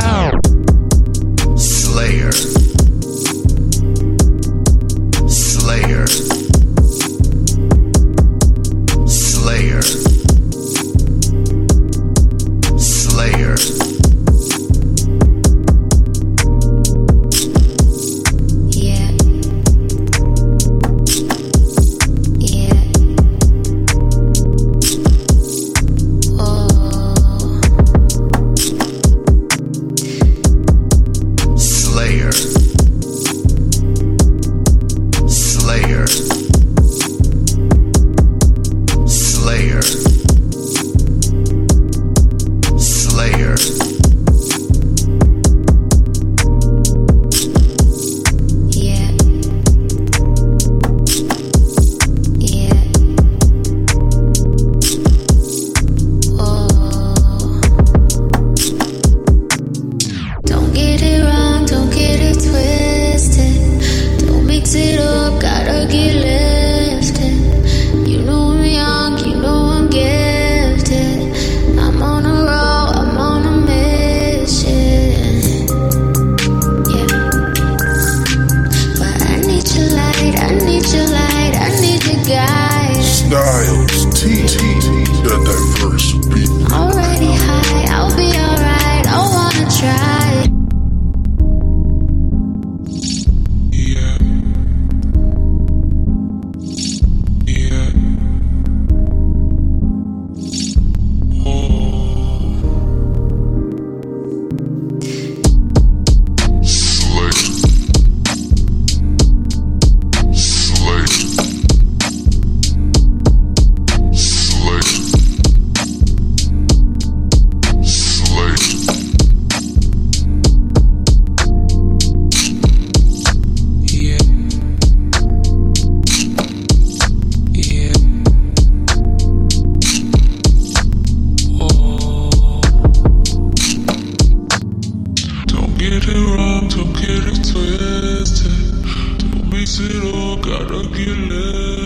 now. Niles T, the diverse beat. será cara que leva.